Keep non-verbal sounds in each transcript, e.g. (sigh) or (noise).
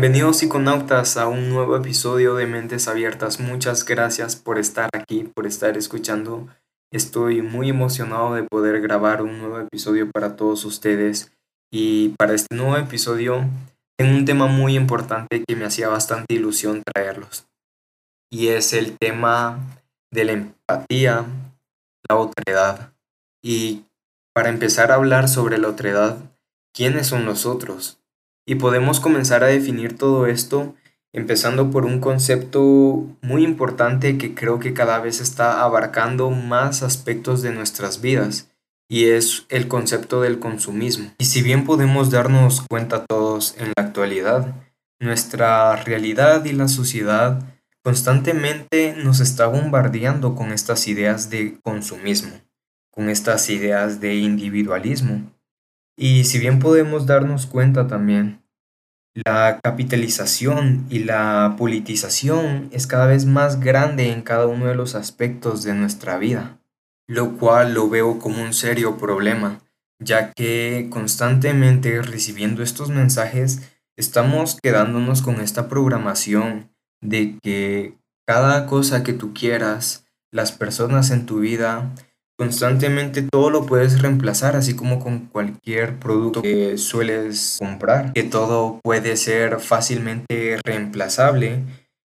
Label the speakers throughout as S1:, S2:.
S1: Bienvenidos psiconautas a un nuevo episodio de Mentes Abiertas. Muchas gracias por estar aquí, por estar escuchando. Estoy muy emocionado de poder grabar un nuevo episodio para todos ustedes. Y para este nuevo episodio tengo un tema muy importante que me hacía bastante ilusión traerlos. Y es el tema de la empatía, la otredad. Y para empezar a hablar sobre la otredad, ¿quiénes son nosotros? Y podemos comenzar a definir todo esto empezando por un concepto muy importante que creo que cada vez está abarcando más aspectos de nuestras vidas y es el concepto del consumismo. Y si bien podemos darnos cuenta todos en la actualidad, nuestra realidad y la sociedad constantemente nos está bombardeando con estas ideas de consumismo, con estas ideas de individualismo. Y si bien podemos darnos cuenta también la capitalización y la politización es cada vez más grande en cada uno de los aspectos de nuestra vida, lo cual lo veo como un serio problema, ya que constantemente recibiendo estos mensajes estamos quedándonos con esta programación de que cada cosa que tú quieras, las personas en tu vida, Constantemente todo lo puedes reemplazar, así como con cualquier producto que sueles comprar, que todo puede ser fácilmente reemplazable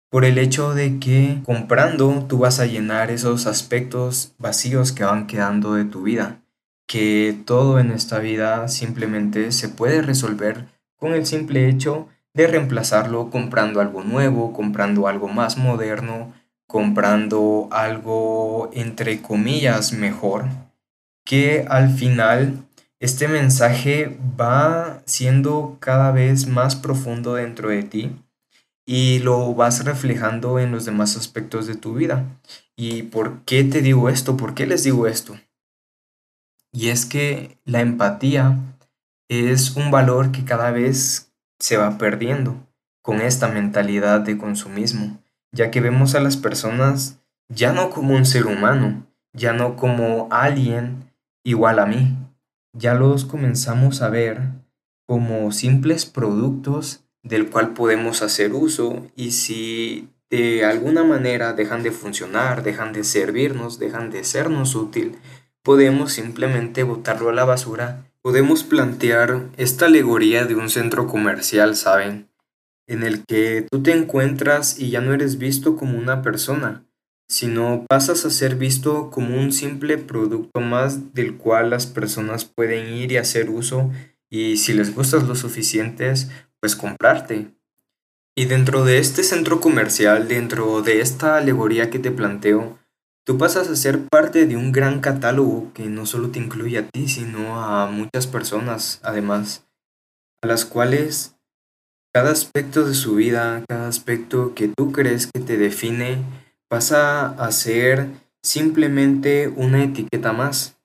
S1: por el hecho de que comprando tú vas a llenar esos aspectos vacíos que van quedando de tu vida, que todo en esta vida simplemente se puede resolver con el simple hecho de reemplazarlo comprando algo nuevo, comprando algo más moderno, comprando algo entre comillas mejor, que al final este mensaje va siendo cada vez más profundo dentro de ti y lo vas reflejando en los demás aspectos de tu vida. ¿Y por qué te digo esto? ¿Por qué les digo esto? Y es que la empatía es un valor que cada vez se va perdiendo con esta mentalidad de consumismo ya que vemos a las personas ya no como un ser humano, ya no como alguien igual a mí, ya los comenzamos a ver como simples productos del cual podemos hacer uso y si de alguna manera dejan de funcionar, dejan de servirnos, dejan de sernos útil, podemos simplemente botarlo a la basura. Podemos plantear esta alegoría de un centro comercial, ¿saben? En el que tú te encuentras y ya no eres visto como una persona, sino pasas a ser visto como un simple producto más del cual las personas pueden ir y hacer uso y si les gustas lo suficientes, pues comprarte. Y dentro de este centro comercial, dentro de esta alegoría que te planteo, tú pasas a ser parte de un gran catálogo que no solo te incluye a ti, sino a muchas personas, además, a las cuales cada aspecto de su vida, cada aspecto que tú crees que te define, pasa a ser simplemente una etiqueta más.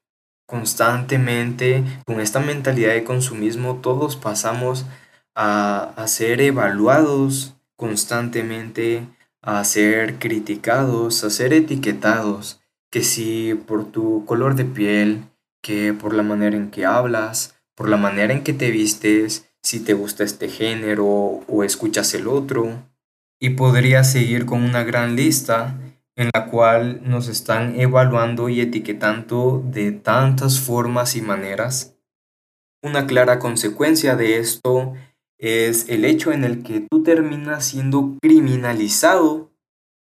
S1: Constantemente, con esta mentalidad de consumismo, todos pasamos a, a ser evaluados constantemente, a ser criticados, a ser etiquetados, que si por tu color de piel, que por la manera en que hablas, por la manera en que te vistes, si te gusta este género o escuchas el otro. Y podría seguir con una gran lista en la cual nos están evaluando y etiquetando de tantas formas y maneras. Una clara consecuencia de esto es el hecho en el que tú terminas siendo criminalizado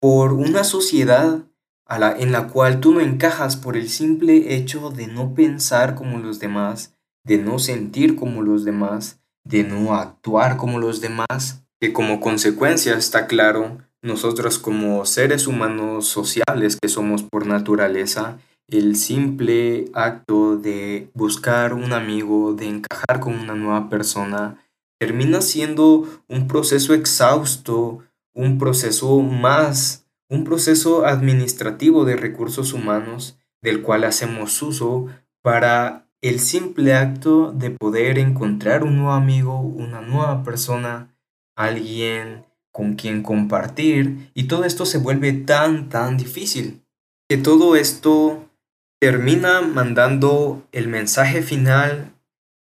S1: por una sociedad a la, en la cual tú no encajas por el simple hecho de no pensar como los demás, de no sentir como los demás, de no actuar como los demás, que como consecuencia está claro, nosotros como seres humanos sociales que somos por naturaleza, el simple acto de buscar un amigo, de encajar con una nueva persona, termina siendo un proceso exhausto, un proceso más, un proceso administrativo de recursos humanos del cual hacemos uso para el simple acto de poder encontrar un nuevo amigo, una nueva persona, alguien con quien compartir, y todo esto se vuelve tan, tan difícil, que todo esto termina mandando el mensaje final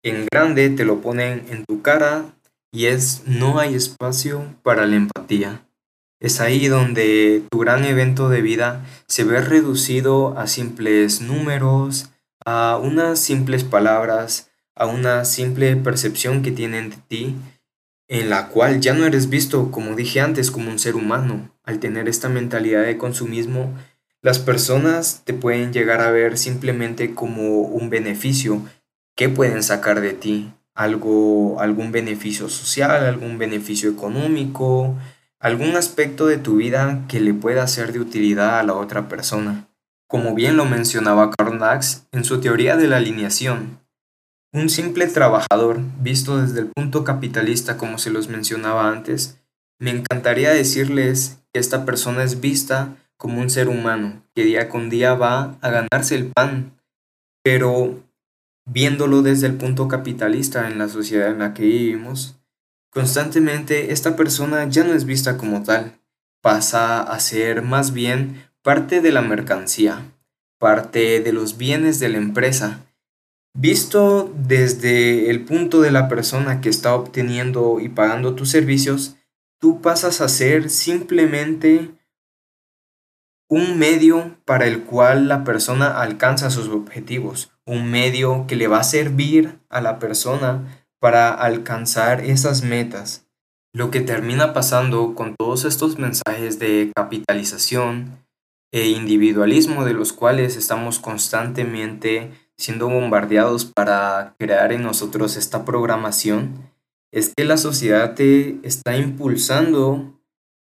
S1: en grande, te lo ponen en tu cara y es no hay espacio para la empatía. Es ahí donde tu gran evento de vida se ve reducido a simples números, a unas simples palabras, a una simple percepción que tienen de ti, en la cual ya no eres visto, como dije antes, como un ser humano. Al tener esta mentalidad de consumismo, las personas te pueden llegar a ver simplemente como un beneficio. ¿Qué pueden sacar de ti? Algo, algún beneficio social, algún beneficio económico, algún aspecto de tu vida que le pueda ser de utilidad a la otra persona. Como bien lo mencionaba Karl en su teoría de la alineación, un simple trabajador, visto desde el punto capitalista como se los mencionaba antes, me encantaría decirles que esta persona es vista como un ser humano que día con día va a ganarse el pan, pero viéndolo desde el punto capitalista en la sociedad en la que vivimos, Constantemente esta persona ya no es vista como tal, pasa a ser más bien parte de la mercancía, parte de los bienes de la empresa. Visto desde el punto de la persona que está obteniendo y pagando tus servicios, tú pasas a ser simplemente un medio para el cual la persona alcanza sus objetivos, un medio que le va a servir a la persona para alcanzar esas metas. Lo que termina pasando con todos estos mensajes de capitalización e individualismo de los cuales estamos constantemente siendo bombardeados para crear en nosotros esta programación, es que la sociedad te está impulsando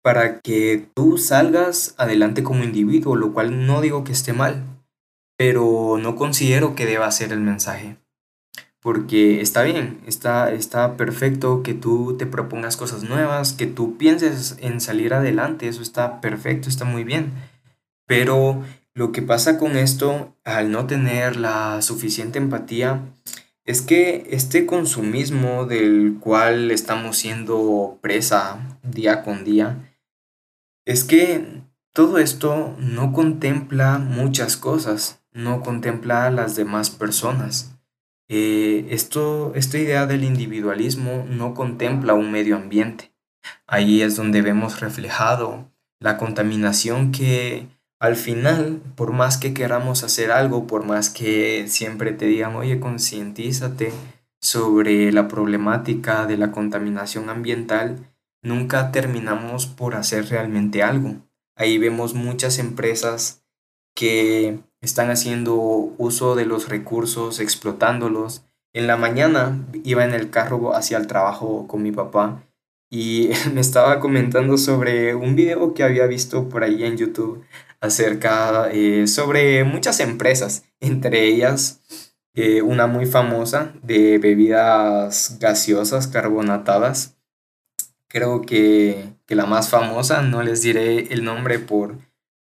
S1: para que tú salgas adelante como individuo, lo cual no digo que esté mal, pero no considero que deba ser el mensaje porque está bien, está, está perfecto que tú te propongas cosas nuevas, que tú pienses en salir adelante, eso está perfecto, está muy bien. Pero lo que pasa con esto, al no tener la suficiente empatía, es que este consumismo del cual estamos siendo presa día con día, es que todo esto no contempla muchas cosas, no contempla a las demás personas. Eh, esto, esta idea del individualismo no contempla un medio ambiente. Ahí es donde vemos reflejado la contaminación que al final, por más que queramos hacer algo, por más que siempre te digan, oye, concientízate sobre la problemática de la contaminación ambiental, nunca terminamos por hacer realmente algo. Ahí vemos muchas empresas que están haciendo uso de los recursos, explotándolos. En la mañana iba en el carro hacia el trabajo con mi papá y (laughs) me estaba comentando sobre un video que había visto por ahí en YouTube acerca eh, sobre muchas empresas, entre ellas eh, una muy famosa de bebidas gaseosas carbonatadas. Creo que, que la más famosa, no les diré el nombre por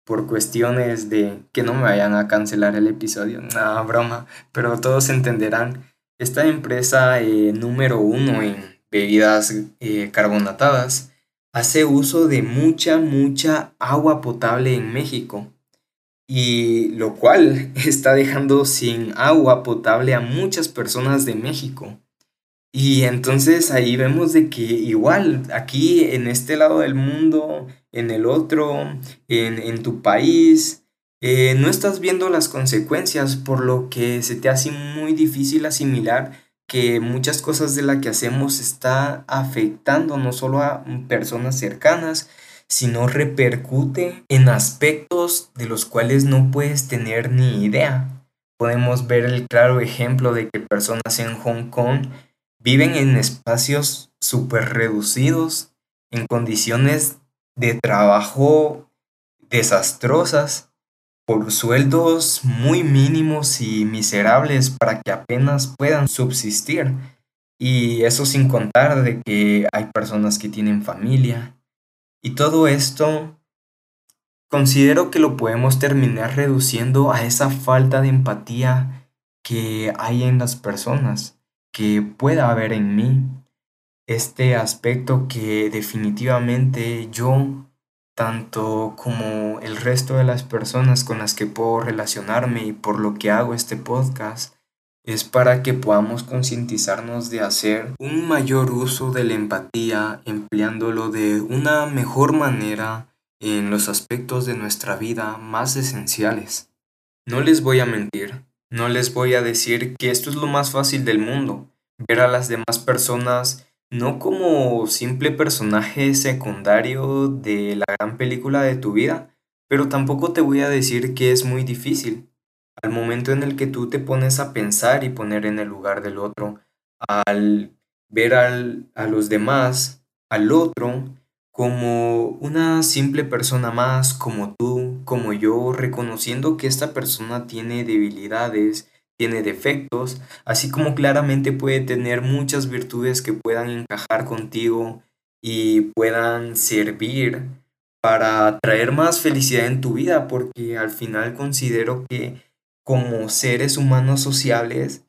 S1: por cuestiones de que no me vayan a cancelar el episodio, nada, broma, pero todos entenderán. Esta empresa eh, número uno en bebidas carbonatadas hace uso de mucha, mucha agua potable en México. Y lo cual (laughs) está dejando sin agua potable a muchas personas de México. Y entonces ahí vemos de que igual aquí en este lado del mundo, en el otro, en, tu país, eh, no estás viendo las consecuencias, por lo que se te hace muy difícil asimilar que muchas cosas de las que hacemos está afectando no solo a personas cercanas, sino repercute en aspectos de los cuales no puedes tener ni idea. Podemos ver el claro ejemplo de que personas en Hong Kong Viven en espacios súper reducidos, en condiciones de trabajo desastrosas, por sueldos muy mínimos y miserables para que apenas puedan subsistir. Y eso sin contar de que hay personas que tienen familia. Y todo esto considero que lo podemos terminar reduciendo a esa falta de empatía que hay en las personas que pueda haber en mí este aspecto que definitivamente yo, tanto como el resto de las personas con las que puedo relacionarme y por lo que hago este podcast, es para que podamos concientizarnos de hacer un mayor uso de la empatía, empleándolo de una mejor manera en los aspectos de nuestra vida más esenciales. No les voy a mentir, no les voy a decir que esto es lo más fácil del mundo, ver a las demás personas no como simple personaje secundario de la gran película de tu vida, pero tampoco te voy a decir que es muy difícil. Al momento en el que tú te pones a pensar y poner en el lugar del otro, al ver al, a los demás, al otro, como una simple persona más, como tú, como yo, reconociendo que esta persona tiene debilidades, tiene defectos, así como claramente puede tener muchas virtudes que puedan encajar contigo y puedan servir para traer más felicidad en tu vida, porque al final considero que como seres humanos sociables,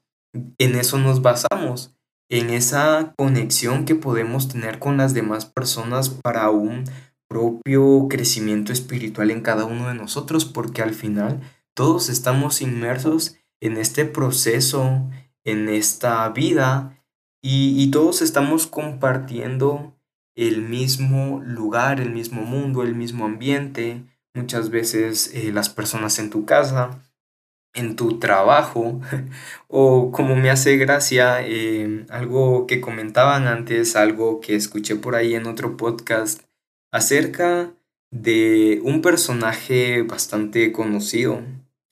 S1: en eso nos basamos en esa conexión que podemos tener con las demás personas para un propio crecimiento espiritual en cada uno de nosotros, porque al final todos estamos inmersos en este proceso, en esta vida, y, todos estamos compartiendo el mismo lugar, el mismo mundo, el mismo ambiente, muchas veces eh, las personas en tu casa, en tu trabajo (laughs) o como me hace gracia eh, algo que comentaban antes, algo que escuché por ahí en otro podcast acerca de un personaje bastante conocido.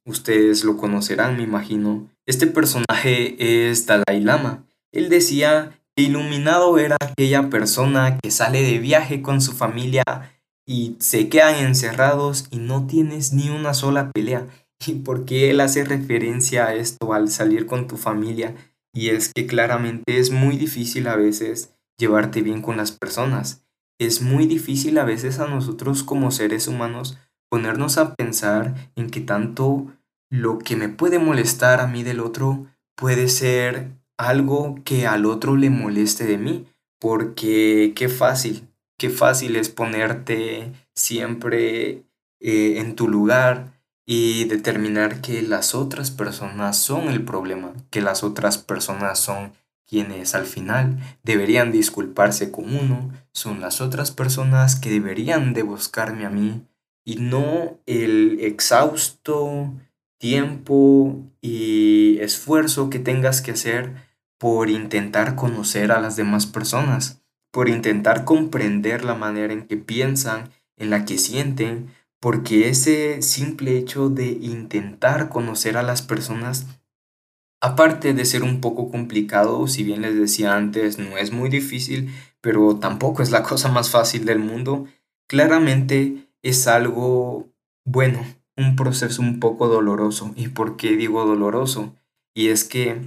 S1: Ustedes lo conocerán, me imagino. Este personaje es Dalai Lama. Él decía que iluminado era aquella persona que sale de viaje con su familia y se quedan encerrados y no tienes ni una sola pelea y por qué él hace referencia a esto al salir con tu familia. Y es que claramente es muy difícil a veces llevarte bien con las personas. Es muy difícil a veces a nosotros como seres humanos ponernos a pensar en que tanto lo que me puede molestar a mí del otro puede ser algo que al otro le moleste de mí. Porque qué fácil, qué fácil es ponerte siempre eh, en tu lugar, y determinar que las otras personas son el problema, que las otras personas son quienes al final deberían disculparse con uno, son las otras personas que deberían de buscarme a mí y no el exhausto tiempo y esfuerzo que tengas que hacer por intentar conocer a las demás personas, por intentar comprender la manera en que piensan, en la que sienten, porque ese simple hecho de intentar conocer a las personas, aparte de ser un poco complicado, si bien les decía antes, no es muy difícil, pero tampoco es la (laughs) cosa más fácil del mundo, claramente es algo bueno, un proceso un poco doloroso. ¿Y por qué digo doloroso? Y es que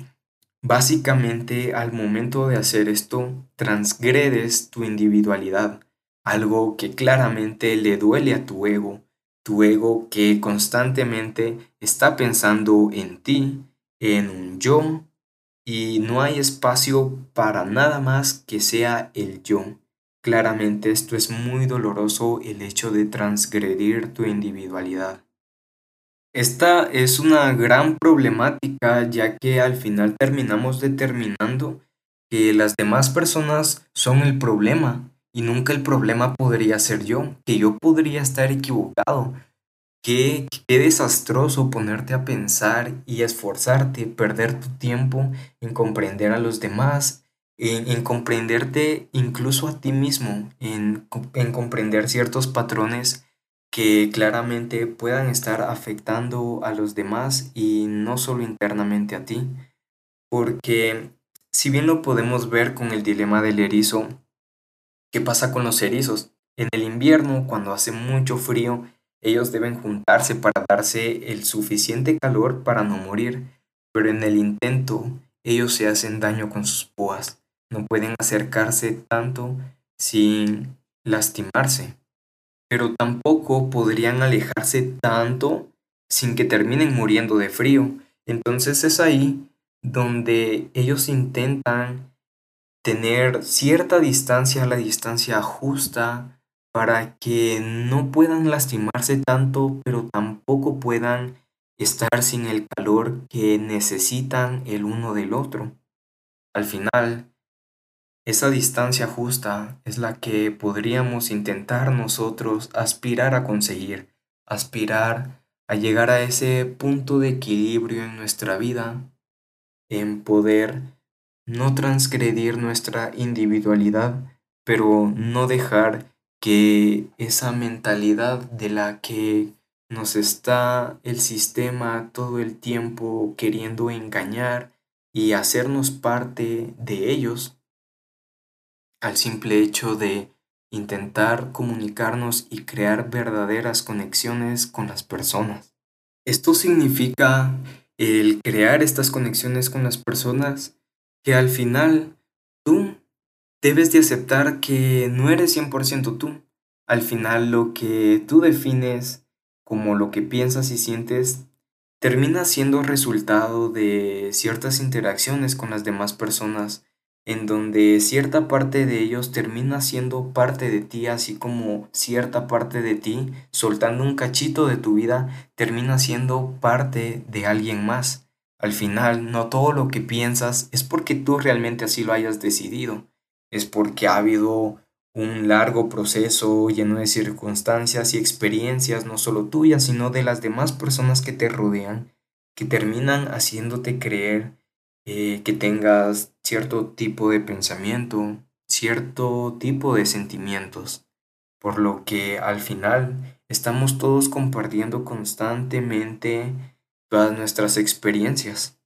S1: básicamente al momento de hacer esto, transgredes tu individualidad, algo que claramente le duele a tu ego, tu ego que constantemente está pensando en ti, en un yo, y no hay espacio para nada más que sea el yo. Claramente esto es muy doloroso el hecho de transgredir tu individualidad. Esta es una gran problemática ya que al final terminamos determinando que las demás personas son el problema y nunca el problema podría ser yo, que yo podría estar equivocado. Qué, qué desastroso ponerte a pensar y esforzarte, perder tu tiempo en comprender a los demás, en, comprenderte incluso a ti mismo, en, en comprender ciertos patrones que claramente puedan estar afectando a los demás y no solo internamente a ti. Porque si bien lo podemos ver con el dilema del erizo, ¿Qué pasa con los erizos? En el invierno, cuando hace mucho frío, ellos deben juntarse para darse el suficiente calor para no morir, pero en el intento ellos se hacen daño con sus púas. No pueden acercarse tanto sin lastimarse, pero tampoco podrían alejarse tanto sin que terminen muriendo de frío. Entonces es ahí donde ellos intentan tener cierta distancia, la distancia justa, para que no puedan lastimarse tanto, pero tampoco puedan estar sin el calor que necesitan el uno del otro. Al final, esa distancia justa es la que podríamos intentar nosotros aspirar a conseguir, aspirar a llegar a ese punto de equilibrio en nuestra vida, en poder no transgredir nuestra individualidad, pero no dejar que esa mentalidad de la que nos está el sistema todo el tiempo queriendo engañar y hacernos parte de ellos, al simple hecho de intentar comunicarnos y crear verdaderas conexiones con las personas. Esto significa el crear estas conexiones con las personas que al final tú debes de aceptar que no eres 100% tú. Al final lo que tú defines como lo que piensas y sientes termina siendo resultado de ciertas interacciones con las demás personas en donde cierta parte de ellos termina siendo parte de ti, así como cierta parte de ti, soltando un cachito de tu vida, termina siendo parte de alguien más. Al final, no todo lo que piensas es porque tú realmente así lo hayas decidido, es porque ha habido un largo proceso lleno de circunstancias y experiencias, no solo tuyas, sino de las demás personas que te rodean, que terminan haciéndote creer eh, que tengas cierto tipo de pensamiento, cierto tipo de sentimientos, por lo que al final estamos todos compartiendo constantemente todas nuestras experiencias.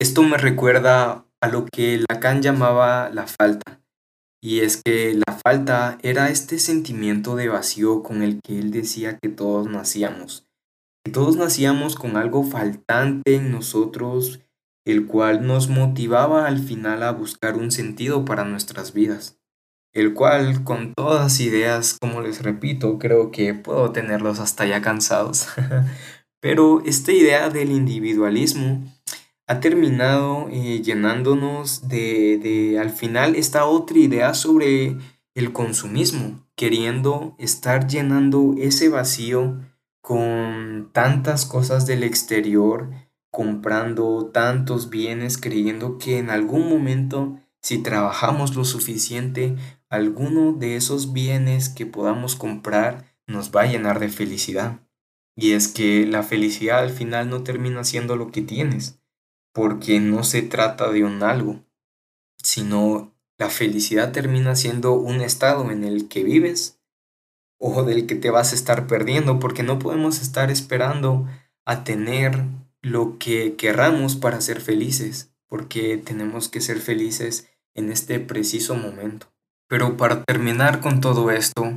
S1: Esto me recuerda a lo que Lacan llamaba la falta, y es que la falta era este sentimiento de vacío con el que él decía que todos nacíamos, que todos nacíamos con algo faltante en nosotros el cual nos motivaba al final a buscar un sentido para nuestras vidas, el cual con todas ideas, como les repito, creo que puedo tenerlos hasta ya cansados, (laughs) pero esta idea del individualismo ha terminado eh, llenándonos de, de al final esta otra idea sobre el consumismo, queriendo estar llenando ese vacío con tantas cosas del exterior comprando tantos bienes creyendo que en algún momento, si trabajamos lo suficiente, alguno de esos bienes que podamos comprar nos va a llenar de felicidad. Y es que la felicidad al final no termina siendo lo que tienes, porque no se trata de un algo, sino la felicidad termina siendo un estado en el que vives o del que te vas a estar perdiendo, porque no podemos estar esperando a tener lo que querramos para ser felices, porque tenemos que ser felices en este preciso momento. Pero para terminar con todo esto,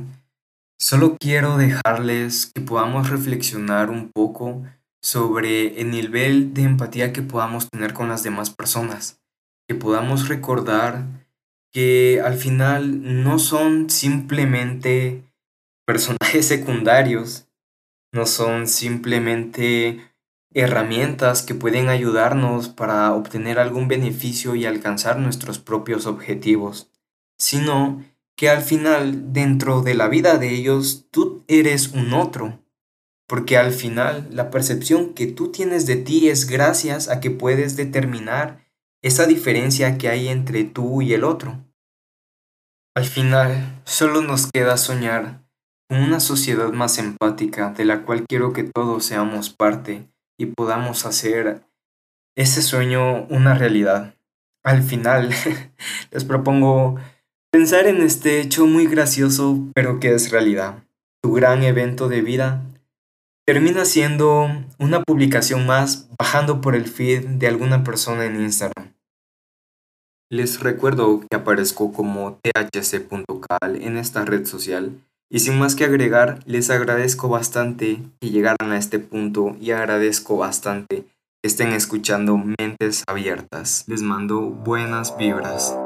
S1: solo quiero dejarles que podamos reflexionar un poco sobre el nivel de empatía que podamos tener con las demás personas, que podamos recordar que al final no son simplemente personajes (laughs) secundarios, no son simplemente herramientas que pueden ayudarnos para obtener algún beneficio y alcanzar nuestros propios objetivos, sino que al final dentro de la vida de ellos tú eres un otro, porque al final la percepción que tú tienes de ti es gracias a que puedes determinar esa diferencia que hay entre tú y el otro. Al final solo nos queda soñar con una sociedad más empática de la cual quiero que todos seamos parte y podamos hacer ese sueño una realidad. Al final, (laughs) les propongo pensar en este hecho muy gracioso, pero que es realidad. Tu gran evento de vida termina siendo una publicación más bajando por el feed de alguna persona en Instagram. Les recuerdo que aparezco como thc.cal en esta red social y sin más que agregar, les agradezco bastante que llegaran a este punto y agradezco bastante que estén escuchando Mentes Abiertas. Les mando buenas vibras.